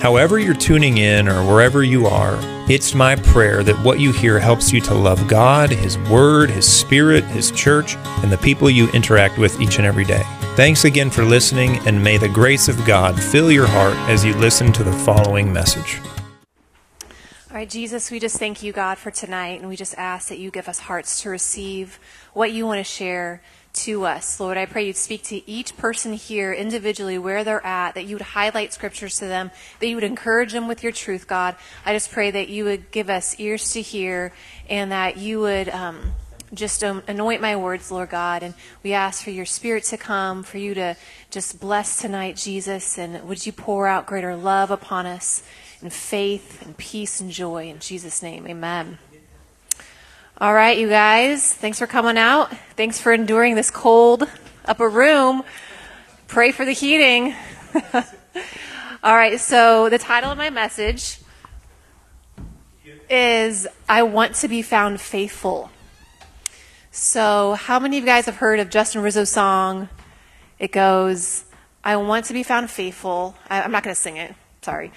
However, you're tuning in or wherever you are, it's my prayer that what you hear helps you to love God, His Word, His Spirit, His church, and the people you interact with each and every day. Thanks again for listening, and may the grace of God fill your heart as you listen to the following message. All right, Jesus, we just thank you, God, for tonight, and we just ask that you give us hearts to receive what you want to share to us. Lord, I pray you'd speak to each person here individually where they're at, that you would highlight scriptures to them, that you would encourage them with your truth, God. I just pray that you would give us ears to hear and that you would. Um, just um, anoint my words, Lord God. And we ask for your spirit to come, for you to just bless tonight, Jesus. And would you pour out greater love upon us and faith and peace and joy in Jesus' name? Amen. All right, you guys, thanks for coming out. Thanks for enduring this cold upper room. Pray for the heating. All right, so the title of my message is I Want to Be Found Faithful. So, how many of you guys have heard of Justin Rizzo's song? It goes, I want to be found faithful. I, am not going to sing it, sorry.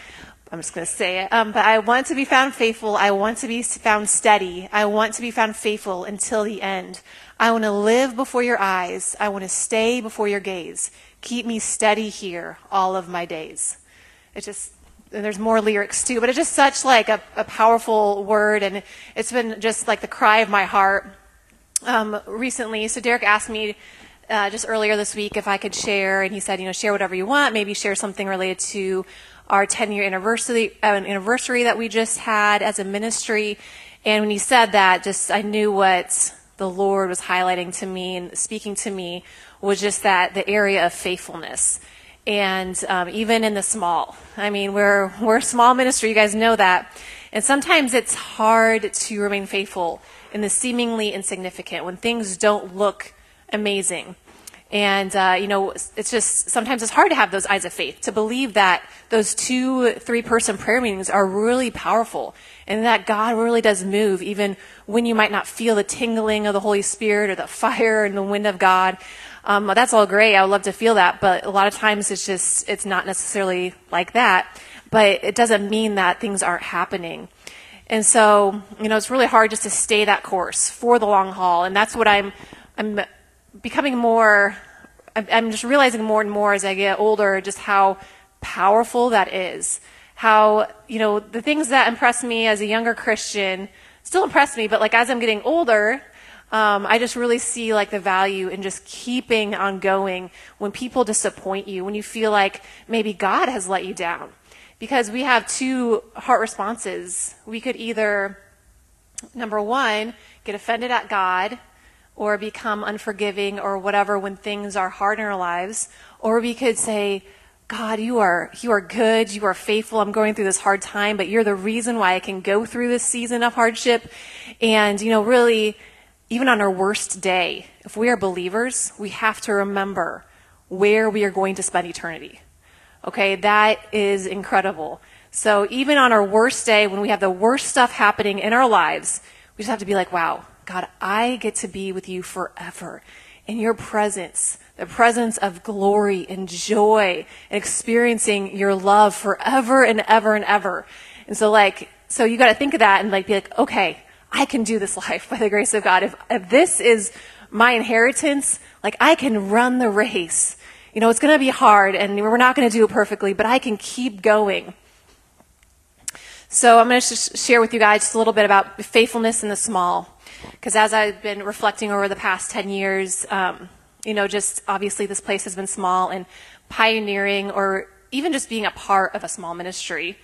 I'm just going to say it. Um, but I want to be found faithful. I want to be found steady. I want to be found faithful until the end. I want to live before your eyes. I want to stay before your gaze. Keep me steady here all of my days. It just, and there's more lyrics too, but it's just such like a, a powerful word, and it's been just like the cry of my heart um, recently. So Derek asked me uh, just earlier this week if I could share, and he said, you know, share whatever you want. Maybe share something related to our 10 year anniversary, uh, anniversary that we just had as a ministry. And when he said that, just I knew what the Lord was highlighting to me and speaking to me was just that the area of faithfulness. And um, even in the small, I mean, we're we're a small ministry. You guys know that. And sometimes it's hard to remain faithful in the seemingly insignificant when things don't look amazing. And, uh, you know, it's just sometimes it's hard to have those eyes of faith, to believe that those two, three person prayer meetings are really powerful and that God really does move even when you might not feel the tingling of the Holy Spirit or the fire and the wind of God. Um, that's all great. I would love to feel that. But a lot of times it's just, it's not necessarily like that. But it doesn't mean that things aren't happening. And so, you know, it's really hard just to stay that course for the long haul. And that's what I'm, I'm becoming more, I'm just realizing more and more as I get older just how powerful that is. How, you know, the things that impress me as a younger Christian still impress me, but like as I'm getting older, um, I just really see like the value in just keeping on going when people disappoint you, when you feel like maybe God has let you down. Because we have two heart responses. We could either, number one, get offended at God or become unforgiving or whatever when things are hard in our lives. Or we could say, God, you are, you are good. You are faithful. I'm going through this hard time, but you're the reason why I can go through this season of hardship. And, you know, really, even on our worst day, if we are believers, we have to remember where we are going to spend eternity. Okay, that is incredible. So even on our worst day, when we have the worst stuff happening in our lives, we just have to be like, wow, God, I get to be with you forever in your presence, the presence of glory and joy and experiencing your love forever and ever and ever. And so like, so you got to think of that and like be like, okay, I can do this life by the grace of God. If, if this is my inheritance, like I can run the race. You know, it's going to be hard and we're not going to do it perfectly, but I can keep going. So I'm going to sh- share with you guys just a little bit about faithfulness in the small. Because as I've been reflecting over the past 10 years, um, you know, just obviously this place has been small and pioneering or even just being a part of a small ministry,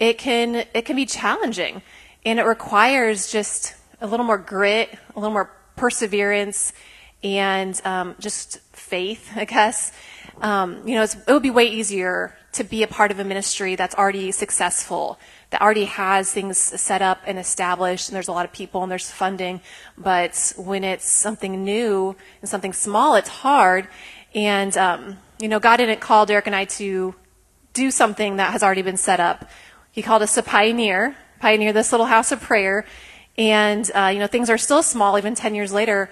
it can, it can be challenging. And it requires just a little more grit, a little more perseverance, and um, just faith, I guess. Um, you know, it would be way easier to be a part of a ministry that's already successful, that already has things set up and established, and there's a lot of people and there's funding. But when it's something new and something small, it's hard. And, um, you know, God didn't call Derek and I to do something that has already been set up. He called us to pioneer, pioneer this little house of prayer. And, uh, you know, things are still small even 10 years later.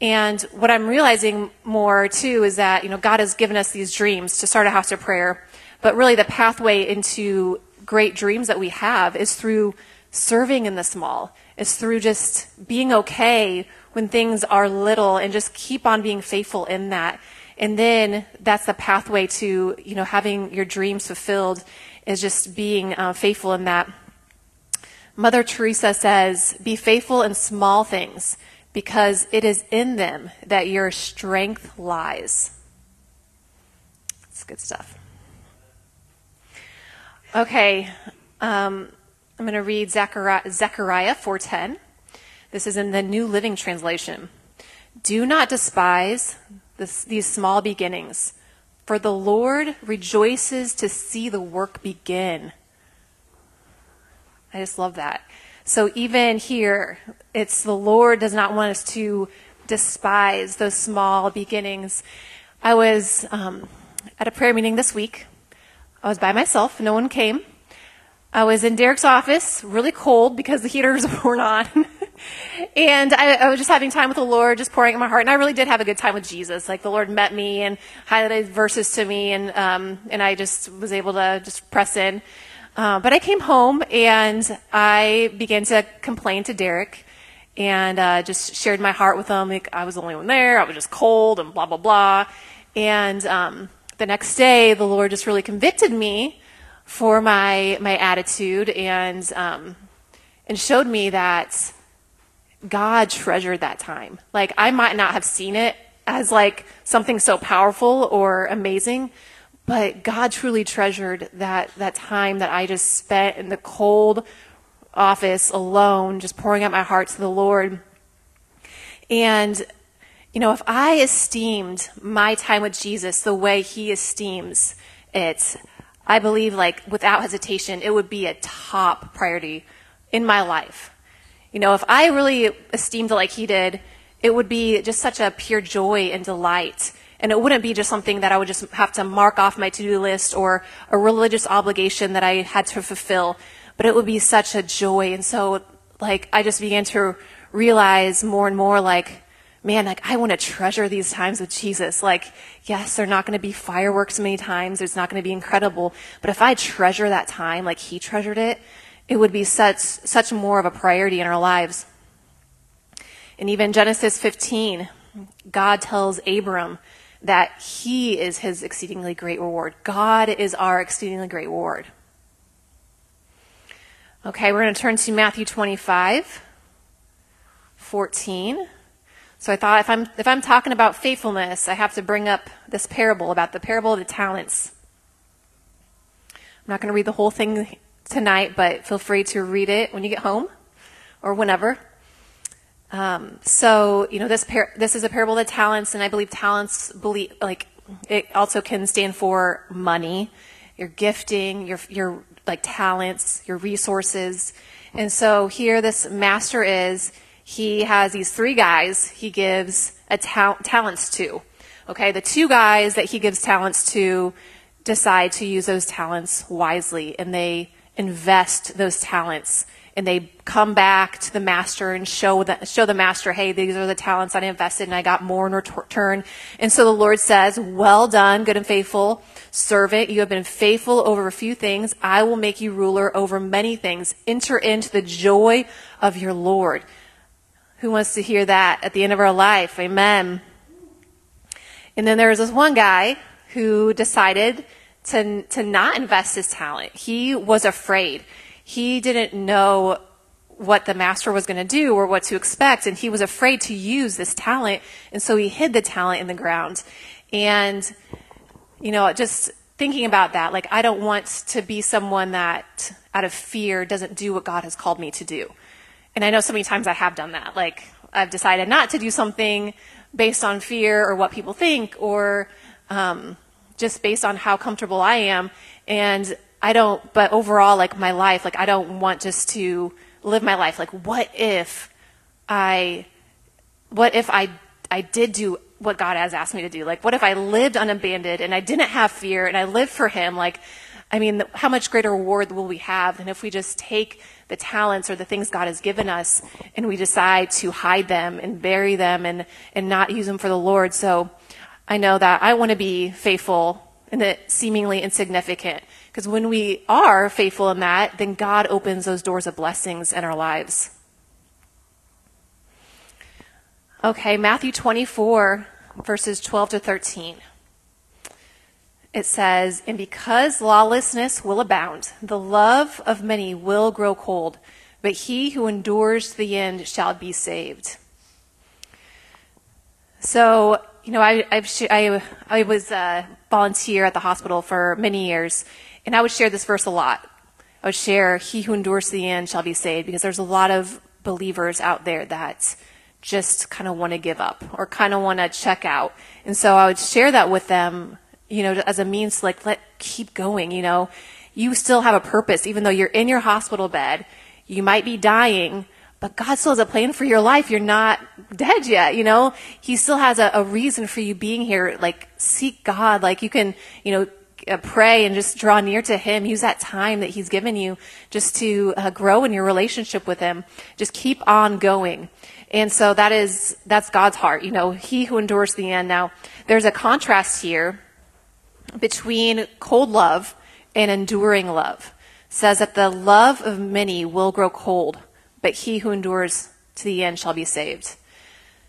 And what I'm realizing more too is that, you know, God has given us these dreams to start a house of prayer. But really the pathway into great dreams that we have is through serving in the small. It's through just being okay when things are little and just keep on being faithful in that. And then that's the pathway to, you know, having your dreams fulfilled is just being uh, faithful in that. Mother Teresa says, be faithful in small things because it is in them that your strength lies. It's good stuff. Okay, um, I'm going to read Zechariah, Zechariah 4:10. This is in the New Living Translation. Do not despise this, these small beginnings, for the Lord rejoices to see the work begin. I just love that. So even here, it's the Lord does not want us to despise those small beginnings. I was um, at a prayer meeting this week. I was by myself. No one came. I was in Derek's office, really cold because the heaters weren't on. and I, I, was just having time with the Lord, just pouring out my heart. And I really did have a good time with Jesus. Like the Lord met me and highlighted verses to me, and um, and I just was able to just press in. Uh, but I came home and I began to complain to Derek and uh, just shared my heart with him. Like I was the only one there. I was just cold and blah, blah, blah. And um, the next day, the Lord just really convicted me for my, my attitude and, um, and showed me that God treasured that time. Like I might not have seen it as like something so powerful or amazing, but God truly treasured that, that time that I just spent in the cold office alone, just pouring out my heart to the Lord. And, you know, if I esteemed my time with Jesus the way he esteems it, I believe, like, without hesitation, it would be a top priority in my life. You know, if I really esteemed it like he did, it would be just such a pure joy and delight and it wouldn't be just something that I would just have to mark off my to-do list or a religious obligation that I had to fulfill, but it would be such a joy. And so, like, I just began to realize more and more, like, man, like, I want to treasure these times with Jesus. Like, yes, they're not going to be fireworks many times. It's not going to be incredible. But if I treasure that time like he treasured it, it would be such, such more of a priority in our lives. And even Genesis 15, God tells Abram that He is His exceedingly great reward. God is our exceedingly great reward. Okay, we're going to turn to Matthew 25, 14. So I thought if I'm, if I'm talking about faithfulness, I have to bring up this parable about the parable of the talents. I'm not going to read the whole thing tonight, but feel free to read it when you get home or whenever. Um, so, you know, this par- this is a parable of the talents, and I believe talents believe like it also can stand for money, your gifting, your your like talents, your resources. And so here, this master is he has these three guys he gives ta- talents to. Okay, the two guys that he gives talents to decide to use those talents wisely, and they invest those talents and they come back to the master and show the, show the master, hey, these are the talents I invested and I got more in return. And so the Lord says, well done, good and faithful servant. You have been faithful over a few things. I will make you ruler over many things. Enter into the joy of your Lord. Who wants to hear that at the end of our life? Amen. And then there was this one guy who decided to, to not invest his talent. He was afraid he didn't know what the master was going to do or what to expect, and he was afraid to use this talent, and so he hid the talent in the ground. And, you know, just thinking about that, like, I don't want to be someone that, out of fear, doesn't do what God has called me to do. And I know so many times I have done that. Like, I've decided not to do something based on fear or what people think or, um, just based on how comfortable I am. And I don't, but overall, like my life, like I don't want just to live my life. Like, what if I, what if I, I did do what God has asked me to do? Like, what if I lived unabandoned and I didn't have fear and I lived for Him? Like, I mean, how much greater reward will we have than if we just take the talents or the things God has given us and we decide to hide them and bury them and, and not use them for the Lord? So I know that I want to be faithful in the seemingly insignificant. Because when we are faithful in that, then God opens those doors of blessings in our lives. Okay, Matthew 24, verses 12 to 13 it says, And because lawlessness will abound, the love of many will grow cold, but he who endures to the end shall be saved. So, you know, I, I, I was a volunteer at the hospital for many years, and I would share this verse a lot. I would share, He who endures to the end shall be saved, because there's a lot of believers out there that just kind of want to give up or kind of want to check out. And so I would share that with them you know, as a means to like, let, keep going, you know. You still have a purpose, even though you're in your hospital bed. You might be dying, but God still has a plan for your life. You're not dead yet, you know. He still has a, a reason for you being here. Like, seek God. Like, you can, you know, uh, pray and just draw near to Him. Use that time that He's given you just to uh, grow in your relationship with Him. Just keep on going. And so that is, that's God's heart, you know, He who endures the end. Now, there's a contrast here between cold love and enduring love says that the love of many will grow cold, but he who endures to the end shall be saved.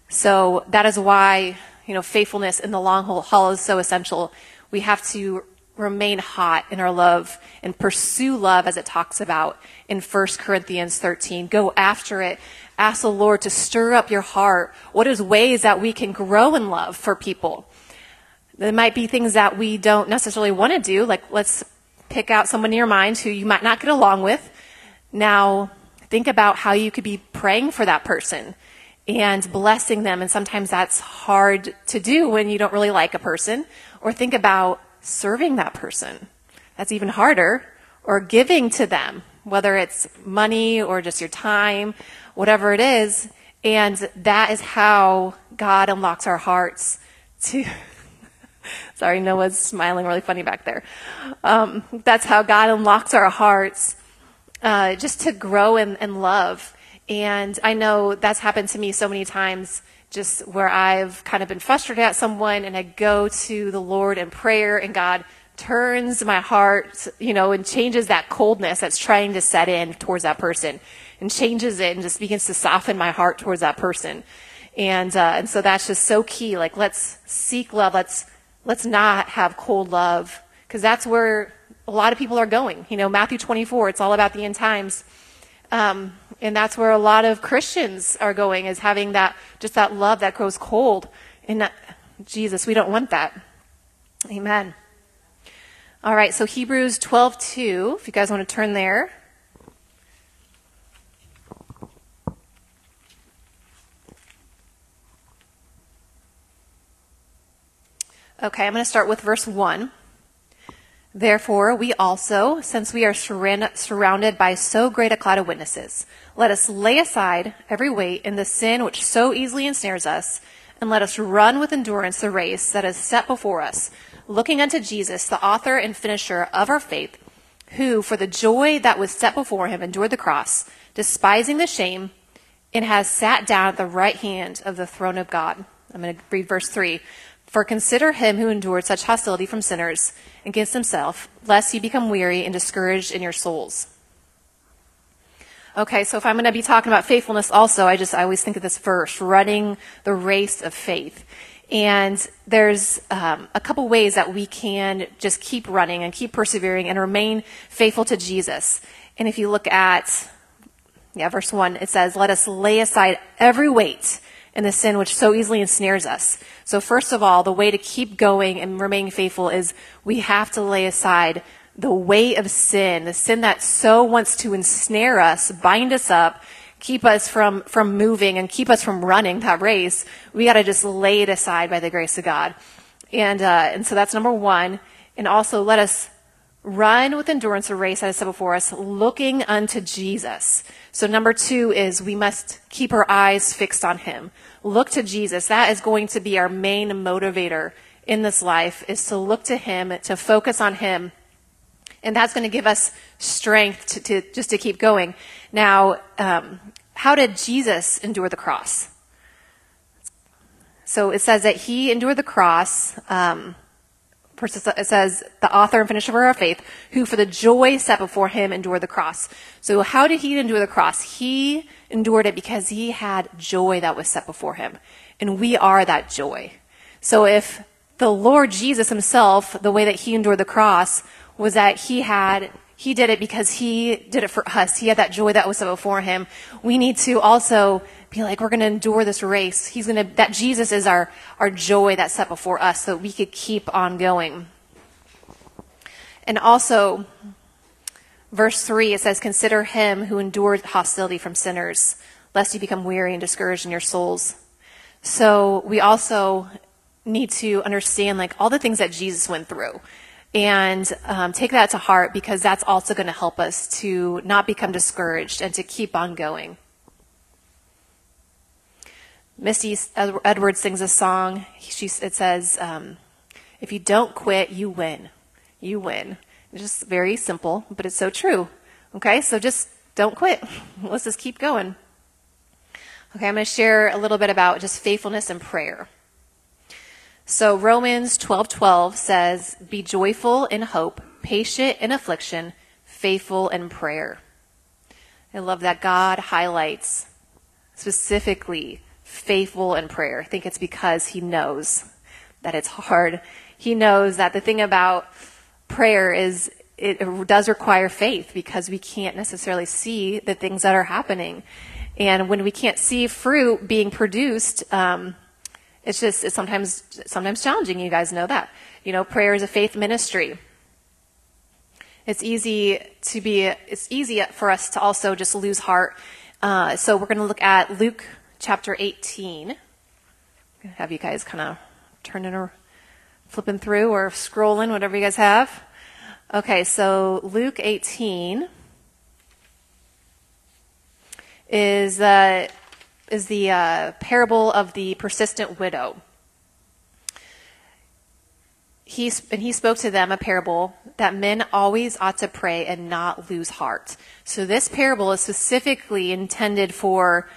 So that is why, you know, faithfulness in the long haul is so essential. We have to remain hot in our love and pursue love as it talks about in 1 Corinthians 13. Go after it. Ask the Lord to stir up your heart. What is ways that we can grow in love for people? There might be things that we don't necessarily want to do, like let's pick out someone in your mind who you might not get along with. Now, think about how you could be praying for that person and blessing them. And sometimes that's hard to do when you don't really like a person. Or think about serving that person. That's even harder. Or giving to them, whether it's money or just your time, whatever it is. And that is how God unlocks our hearts to Sorry, Noah's smiling really funny back there. Um, that's how God unlocks our hearts uh, just to grow in, in love. And I know that's happened to me so many times, just where I've kind of been frustrated at someone and I go to the Lord in prayer and God turns my heart, you know, and changes that coldness that's trying to set in towards that person and changes it and just begins to soften my heart towards that person. And, uh, and so that's just so key. Like, let's seek love. Let's let's not have cold love because that's where a lot of people are going. You know, Matthew 24, it's all about the end times. Um, and that's where a lot of Christians are going is having that, just that love that grows cold. And that, Jesus, we don't want that. Amen. All right, so Hebrews 12:2, if you guys want to turn there. Okay, I'm going to start with verse 1. Therefore, we also, since we are surrounded by so great a cloud of witnesses, let us lay aside every weight and the sin which so easily ensnares us, and let us run with endurance the race that is set before us, looking unto Jesus, the author and finisher of our faith, who, for the joy that was set before him, endured the cross, despising the shame, and has sat down at the right hand of the throne of God. I'm going to read verse 3. For consider him who endured such hostility from sinners against himself, lest you become weary and discouraged in your souls. Okay, so if I'm going to be talking about faithfulness also, I just, I always think of this verse, running the race of faith. And there's um, a couple ways that we can just keep running and keep persevering and remain faithful to Jesus. And if you look at, yeah, verse 1, it says, Let us lay aside every weight and the sin which so easily ensnares us. So, first of all, the way to keep going and remain faithful is we have to lay aside the weight of sin, the sin that so wants to ensnare us, bind us up, keep us from, from moving and keep us from running that race. We got to just lay it aside by the grace of God. And, uh, and so that's number one. And also let us run with endurance a race that is set before us, looking unto Jesus. So number two is we must keep our eyes fixed on him. Look to Jesus. That is going to be our main motivator in this life is to look to him, to focus on him. And that's going to give us strength to, to just to keep going. Now, um, how did Jesus endure the cross? So it says that he endured the cross. Um, it says, the author and finisher of our faith, who for the joy set before him endured the cross. So how did he endure the cross? He endured it because he had joy that was set before him. And we are that joy. So if the Lord Jesus himself, the way that he endured the cross was that he had he did it because he did it for us. He had that joy that was set before him. We need to also be like, we're going to endure this race. He's going to, that Jesus is our, our joy that's set before us so we could keep on going. And also, verse 3, it says, Consider him who endured hostility from sinners, lest you become weary and discouraged in your souls. So we also need to understand like all the things that Jesus went through and um, take that to heart because that's also going to help us to not become discouraged and to keep on going. Misty Edwards sings a song. She, it says, um, If you don't quit, you win. You win. It's just very simple, but it's so true. Okay, so just don't quit. Let's just keep going. Okay, I'm going to share a little bit about just faithfulness and prayer. So Romans 12:12 says, "Be joyful in hope, patient in affliction, faithful in prayer." I love that God highlights specifically faithful in prayer. I think it's because he knows that it's hard. He knows that the thing about prayer is it does require faith because we can't necessarily see the things that are happening. And when we can't see fruit being produced, um, it's just it's sometimes sometimes challenging. You guys know that. You know, prayer is a faith ministry. It's easy to be. It's easy for us to also just lose heart. Uh, so we're going to look at Luke chapter 18. I'm going to have you guys kind of turning or flipping through or scrolling, whatever you guys have. Okay, so Luke 18 is uh, is the uh, parable of the persistent widow. He, and he spoke to them a parable that men always ought to pray and not lose heart. So this parable is specifically intended for,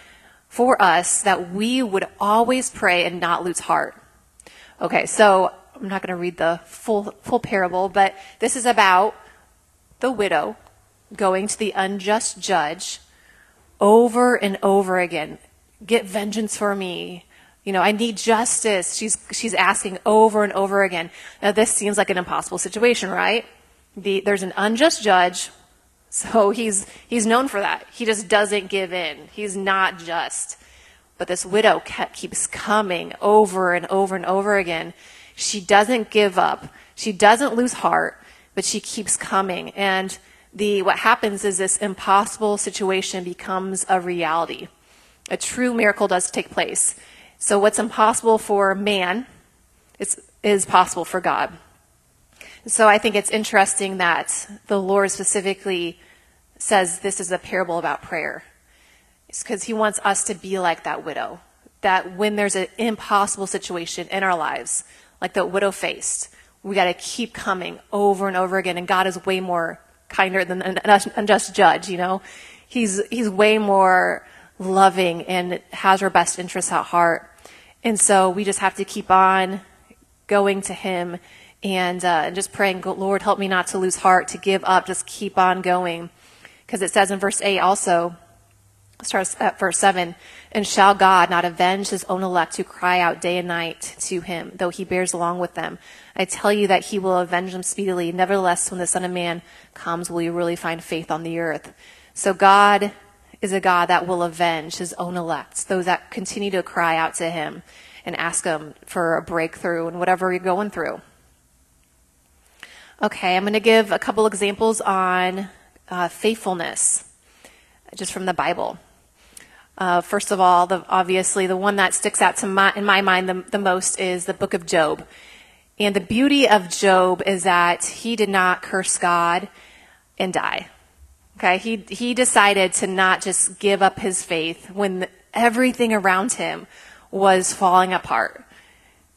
for us that we would always pray and not lose heart. Okay, so I'm not going to read the full, full parable, but this is about the widow going to the unjust judge over and over again get vengeance for me. You know, I need justice. She's, she's asking over and over again. Now, this seems like an impossible situation, right? The, there's an unjust judge, so he's, he's known for that. He just doesn't give in. He's not just. But this widow kept, keeps coming over and over and over again. She doesn't give up. She doesn't lose heart, but she keeps coming. And the, what happens is this impossible situation becomes a reality a true miracle does take place. So what's impossible for man is, is possible for God. So I think it's interesting that the Lord specifically says this is a parable about prayer. It's because he wants us to be like that widow. That when there's an impossible situation in our lives, like the widow faced, we got to keep coming over and over again. And God is way more kinder than an unjust judge, you know? He's, he's way more loving and has our best interests at heart. And so we just have to keep on going to Him and, uh, just praying, Lord, help me not to lose heart, to give up, just keep on going. Because it says in verse 8 also, starts at verse 7 and shall god not avenge his own elect who cry out day and night to him though he bears along with them i tell you that he will avenge them speedily nevertheless when the son of man comes will you really find faith on the earth so god is a God that will avenge his own elect, those that continue to cry out to him and ask him for a breakthrough and whatever you're going through. Okay, I'm going to give a couple examples on uh, faithfulness, just from the Bible. Uh, first of all, the, obviously, the one that sticks out to my, in my mind the, the most is the book of Job. And the beauty of Job is that he did not curse God and die. Okay, he, he decided to not just give up his faith when everything around him was falling apart,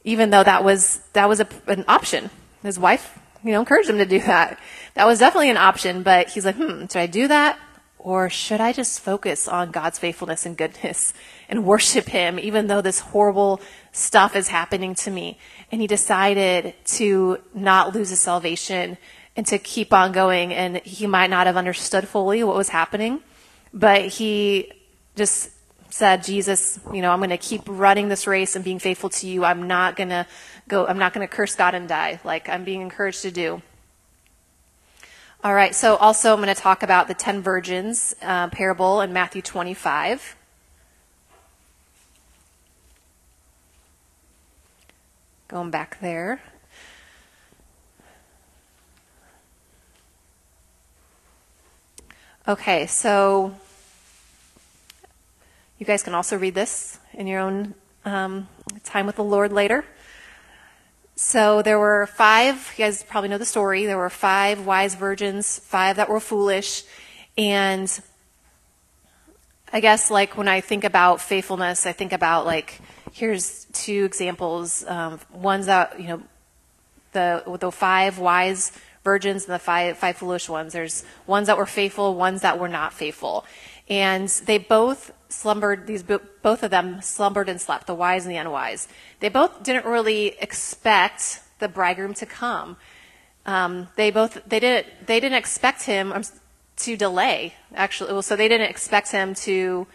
even though that was, that was a, an option. His wife, you know, encouraged him to do that. That was definitely an option, but he's like, hmm, should I do that? Or should I just focus on God's faithfulness and goodness and worship Him, even though this horrible stuff is happening to me? And he decided to not lose his salvation and to keep on going. And he might not have understood fully what was happening, but he just said, Jesus, you know, I'm going to keep running this race and being faithful to you. I'm not going to go, I'm not going to curse God and die like I'm being encouraged to do. All right, so also I'm going to talk about the 10 virgins uh, parable in Matthew 25. Going back there. Okay, so you guys can also read this in your own um, time with the Lord later. So there were five, you guys probably know the story. There were five wise virgins, five that were foolish. And I guess, like, when I think about faithfulness, I think about, like, here's two examples. Um, ones that, you know, the, the five wise virgins and the five, five foolish ones. There's ones that were faithful, ones that were not faithful. And they both slumbered, these both of them slumbered and slept, the wise and the unwise. They both didn't really expect the bridegroom to come. Um, they both they didn't they didn't expect him um, to delay actually well, so they didn't expect him to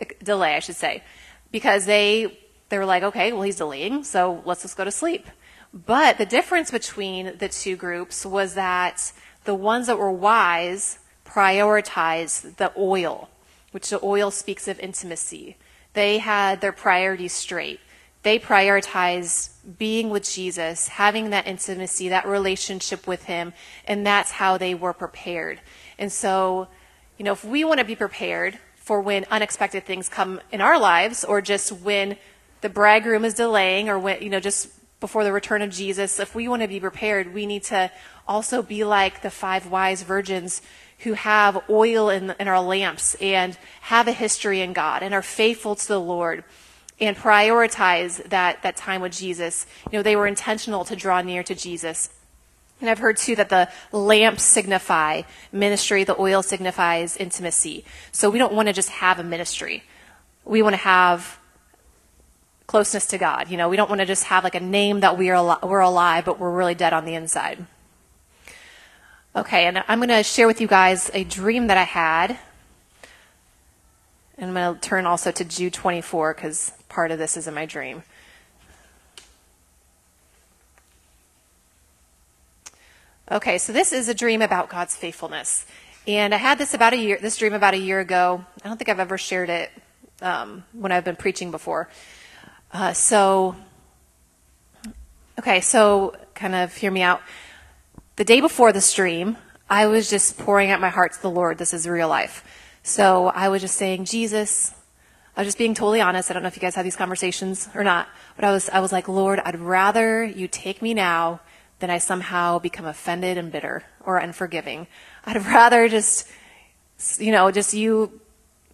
uh, delay I should say because they they were like okay well he's delaying so let's just go to sleep but the difference between the two groups was that the ones that were wise prioritized the oil, which the oil speaks of intimacy. They had their priorities straight. They prioritized being with Jesus, having that intimacy, that relationship with Him, and that's how they were prepared. And so, you know, if we want to be prepared for when unexpected things come in our lives, or just when the bridegroom is delaying, or when, you know, just before the return of Jesus, if we want to be prepared, we need to also be like the five wise virgins who have oil in, in, our lamps and have a history in God and are faithful to the Lord and prioritize that, that time with Jesus. You know, they were intentional to draw near to Jesus. And I've heard too that the lamps signify ministry, the oil signifies intimacy. So we don't want to just have a ministry. We want to have closeness to God. You know, we don't want to just have like a name that we are al- we're alive, but we're really dead on the inside. Okay, and I'm going to share with you guys a dream that I had. And I'm going to turn also to Jude 24 because part of this is in my dream. Okay, so this is a dream about God's faithfulness. And I had this about a year, this dream about a year ago. I don't think I've ever shared it um, when I've been preaching before. Uh, so, okay, so kind of hear me out. The day before the stream, I was just pouring out my heart to the Lord. This is real life. So I was just saying, Jesus, I was just being totally honest. I don't know if you guys have these conversations or not, but I was, I was like, Lord, I'd rather you take me now than I somehow become offended and bitter or unforgiving. I'd rather just, you know, just you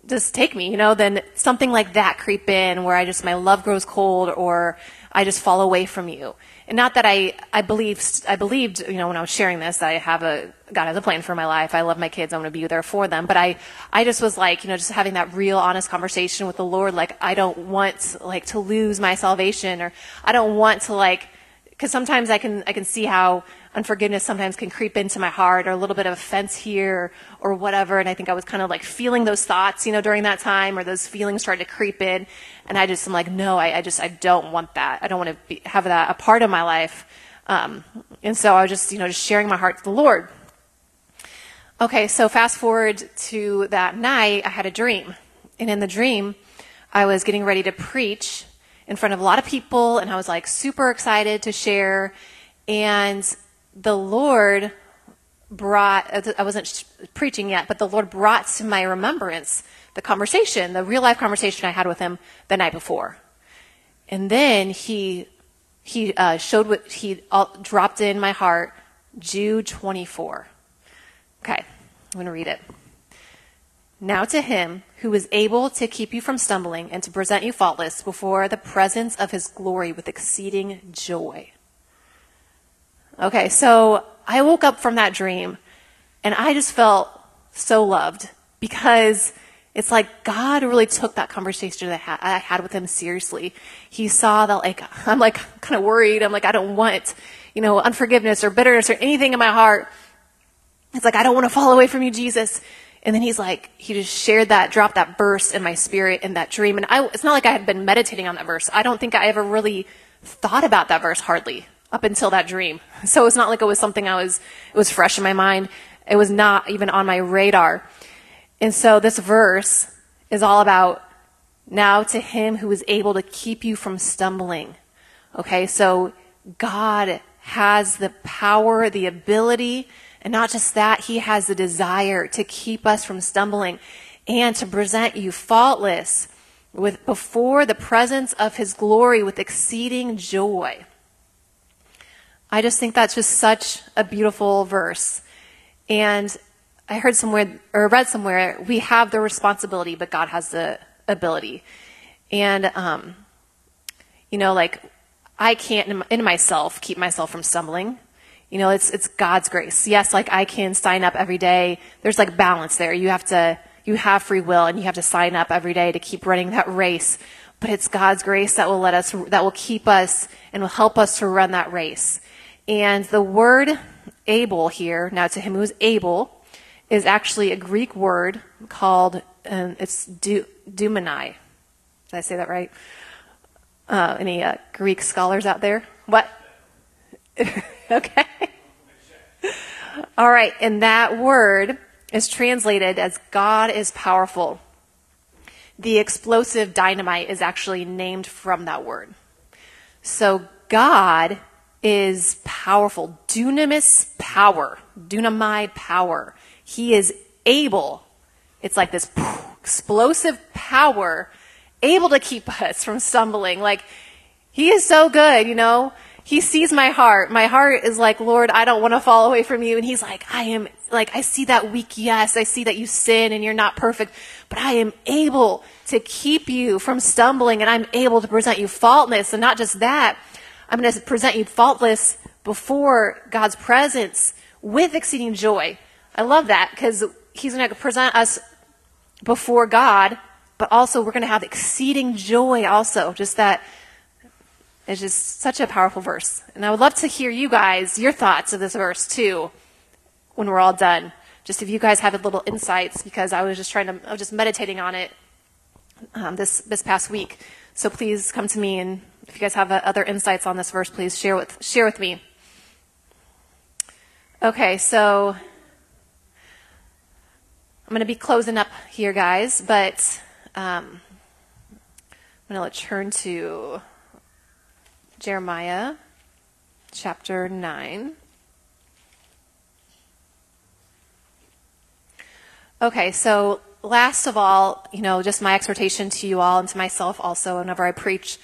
just take me, you know, then something like that creep in where I just, my love grows cold or I just fall away from you. And not that I, I believed, I believed, you know, when I was sharing this, I have a, God has a plan for my life. I love my kids. I want to be there for them. But I, I just was like, you know, just having that real honest conversation with the Lord. Like, I don't want, like, to lose my salvation or I don't want to, like, because sometimes I can, I can see how unforgiveness sometimes can creep into my heart or a little bit of offense here or whatever. And I think I was kind of like feeling those thoughts, you know, during that time or those feelings started to creep in. And I just am like, no, I, I just, I don't want that. I don't want to be, have that a part of my life. Um, and so I was just, you know, just sharing my heart to the Lord. Okay, so fast forward to that night, I had a dream. And in the dream, I was getting ready to preach in front of a lot of people, and I was like super excited to share. And the Lord brought, I wasn't preaching yet, but the Lord brought to my remembrance the conversation, the real life conversation I had with him the night before. And then he, he uh, showed what he uh, dropped in my heart, Jude 24. Okay, I'm going to read it. Now to him who is able to keep you from stumbling and to present you faultless before the presence of his glory with exceeding joy. Okay, so I woke up from that dream and I just felt so loved because it's like God really took that conversation that I had with him seriously. He saw that like, I'm like kind of worried. I'm like, I don't want, you know, unforgiveness or bitterness or anything in my heart. It's like, I don't want to fall away from you, Jesus. And then he's like, he just shared that, dropped that verse in my spirit in that dream. And I, it's not like I had been meditating on that verse. I don't think I ever really thought about that verse hardly up until that dream. So it's not like it was something I was, it was fresh in my mind. It was not even on my radar. And so this verse is all about now to him who is able to keep you from stumbling. Okay. So God has the power, the ability, and not just that, he has the desire to keep us from stumbling and to present you faultless with before the presence of his glory with exceeding joy. I just think that's just such a beautiful verse. And I heard somewhere or read somewhere we have the responsibility, but God has the ability. And um, you know, like I can't in myself keep myself from stumbling. You know, it's, it's God's grace. Yes, like I can sign up every day. There's like balance there. You have to, you have free will and you have to sign up every day to keep running that race. But it's God's grace that will let us, that will keep us and will help us to run that race. And the word able here, now to him who is able, is actually a Greek word called, um, it's du, Did I say that right? Uh, any uh, Greek scholars out there? What? okay. All right, and that word is translated as God is powerful. The explosive dynamite is actually named from that word. So God is powerful. Dunamis power. Dunamai power. He is able. It's like this explosive power able to keep us from stumbling. Like, he is so good, you know? He sees my heart. My heart is like, Lord, I don't want to fall away from you. And he's like, I am, like, I see that weak yes. I see that you sin and you're not perfect, but I am able to keep you from stumbling and I'm able to present you faultless. And not just that, I'm going to present you faultless before God's presence with exceeding joy. I love that because he's going to present us before God, but also we're going to have exceeding joy also. Just that it's just such a powerful verse. And I would love to hear you guys, your thoughts of this verse too, when we're all done. Just if you guys have a little insights, because I was just trying to, I was just meditating on it um, this, this past week. So please come to me, and if you guys have uh, other insights on this verse, please share with, share with me. Okay, so I'm going to be closing up here, guys, but um, I'm going to turn to Jeremiah chapter 9. Okay, so last of all, you know, just my exhortation to you all and to myself also, whenever I preach,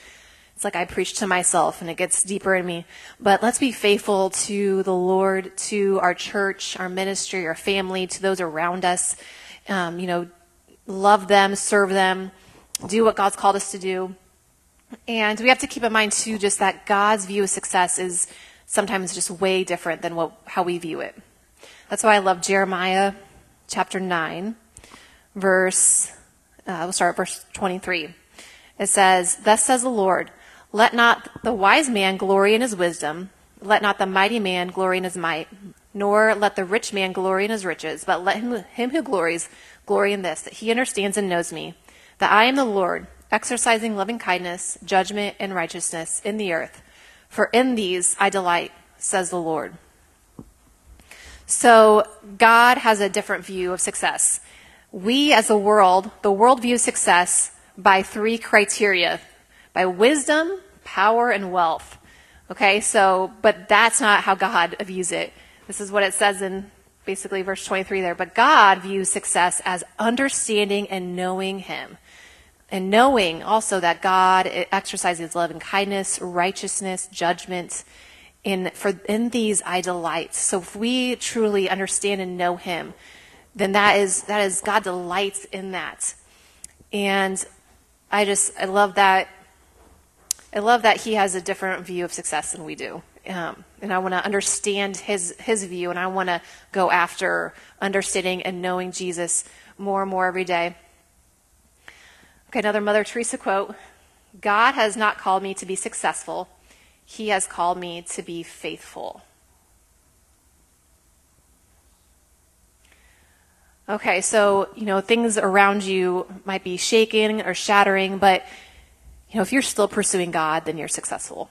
it's like I preach to myself and it gets deeper in me. But let's be faithful to the Lord, to our church, our ministry, our family, to those around us. Um, you know, love them, serve them, do what God's called us to do. And we have to keep in mind too, just that God's view of success is sometimes just way different than what, how we view it. That's why I love Jeremiah chapter 9, verse, uh, we'll start at verse 23. It says, Thus says the Lord, let not the wise man glory in his wisdom, let not the mighty man glory in his might, nor let the rich man glory in his riches, but let him, him who glories glory in this, that he understands and knows me, that I am the Lord, exercising loving kindness, judgment, and righteousness in the earth. For in these I delight, says the Lord. So God has a different view of success. We as a world, the world views success by three criteria by wisdom, power, and wealth. Okay, so, but that's not how God views it. This is what it says in basically verse 23 there. But God views success as understanding and knowing Him and knowing also that God exercises love and kindness, righteousness, judgment. In, for, in these I delight. So if we truly understand and know Him, then that is, that is God delights in that. And I just, I love that. I love that He has a different view of success than we do. Um, and I want to understand his his view, and I want to go after understanding and knowing Jesus more and more every day. Okay, another Mother Teresa quote God has not called me to be successful, He has called me to be faithful. Okay, so, you know, things around you might be shaking or shattering, but, you know, if you're still pursuing God, then you're successful.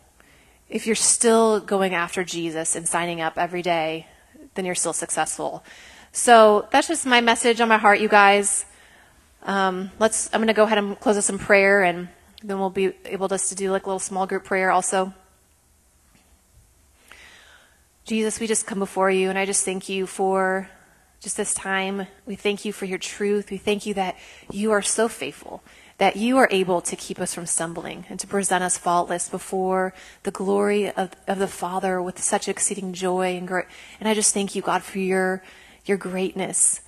If you're still going after Jesus and signing up every day, then you're still successful. So that's just my message on my heart, you guys. Um, let's. I'm going to go ahead and close us in prayer, and then we'll be able just to do like a little small group prayer also. Jesus, we just come before you, and I just thank you for just this time. We thank you for your truth. We thank you that you are so faithful, that you are able to keep us from stumbling and to present us faultless before the glory of, of the Father with such exceeding joy and great. And I just thank you, God, for your your greatness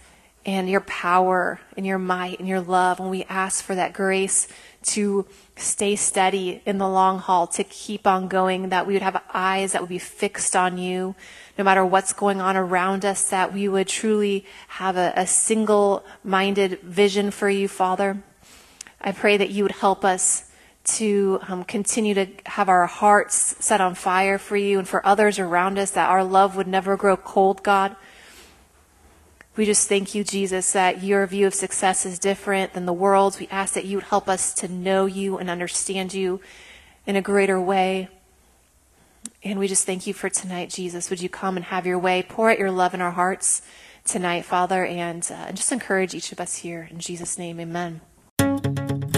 and your power and your might and your love. And we ask for that grace to stay steady in the long haul, to keep on going, that we would have eyes that would be fixed on you, no matter what's going on around us, that we would truly have a, a single minded vision for you, Father. I pray that you would help us to um, continue to have our hearts set on fire for you and for others around us, that our love would never grow cold, God. We just thank you, Jesus, that your view of success is different than the world's. We ask that you would help us to know you and understand you in a greater way. And we just thank you for tonight, Jesus. Would you come and have your way? Pour out your love in our hearts tonight, Father, and, uh, and just encourage each of us here. In Jesus' name, amen.